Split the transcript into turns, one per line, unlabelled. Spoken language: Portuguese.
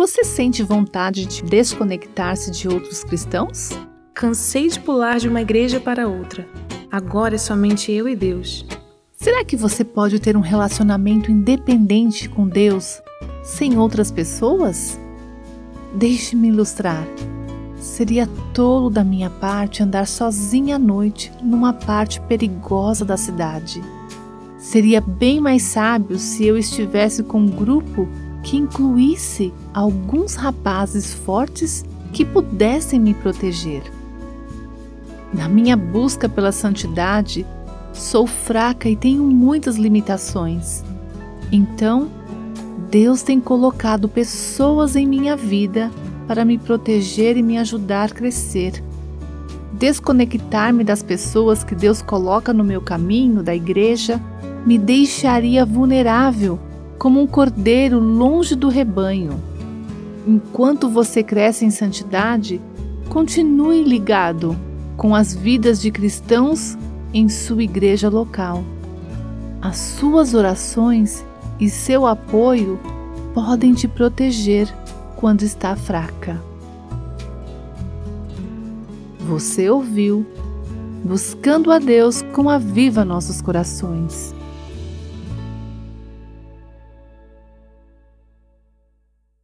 Você sente vontade de desconectar-se de outros cristãos?
Cansei de pular de uma igreja para outra. Agora é somente eu e Deus.
Será que você pode ter um relacionamento independente com Deus sem outras pessoas? Deixe-me ilustrar. Seria tolo da minha parte andar sozinha à noite numa parte perigosa da cidade. Seria bem mais sábio se eu estivesse com um grupo que incluísse alguns rapazes fortes que pudessem me proteger. Na minha busca pela santidade, sou fraca e tenho muitas limitações. Então, Deus tem colocado pessoas em minha vida para me proteger e me ajudar a crescer. Desconectar-me das pessoas que Deus coloca no meu caminho, da igreja, me deixaria vulnerável, como um cordeiro longe do rebanho. Enquanto você cresce em santidade, continue ligado com as vidas de cristãos em sua igreja local. As suas orações e seu apoio podem te proteger quando está fraca. Você ouviu Buscando a Deus com Aviva Nossos Corações.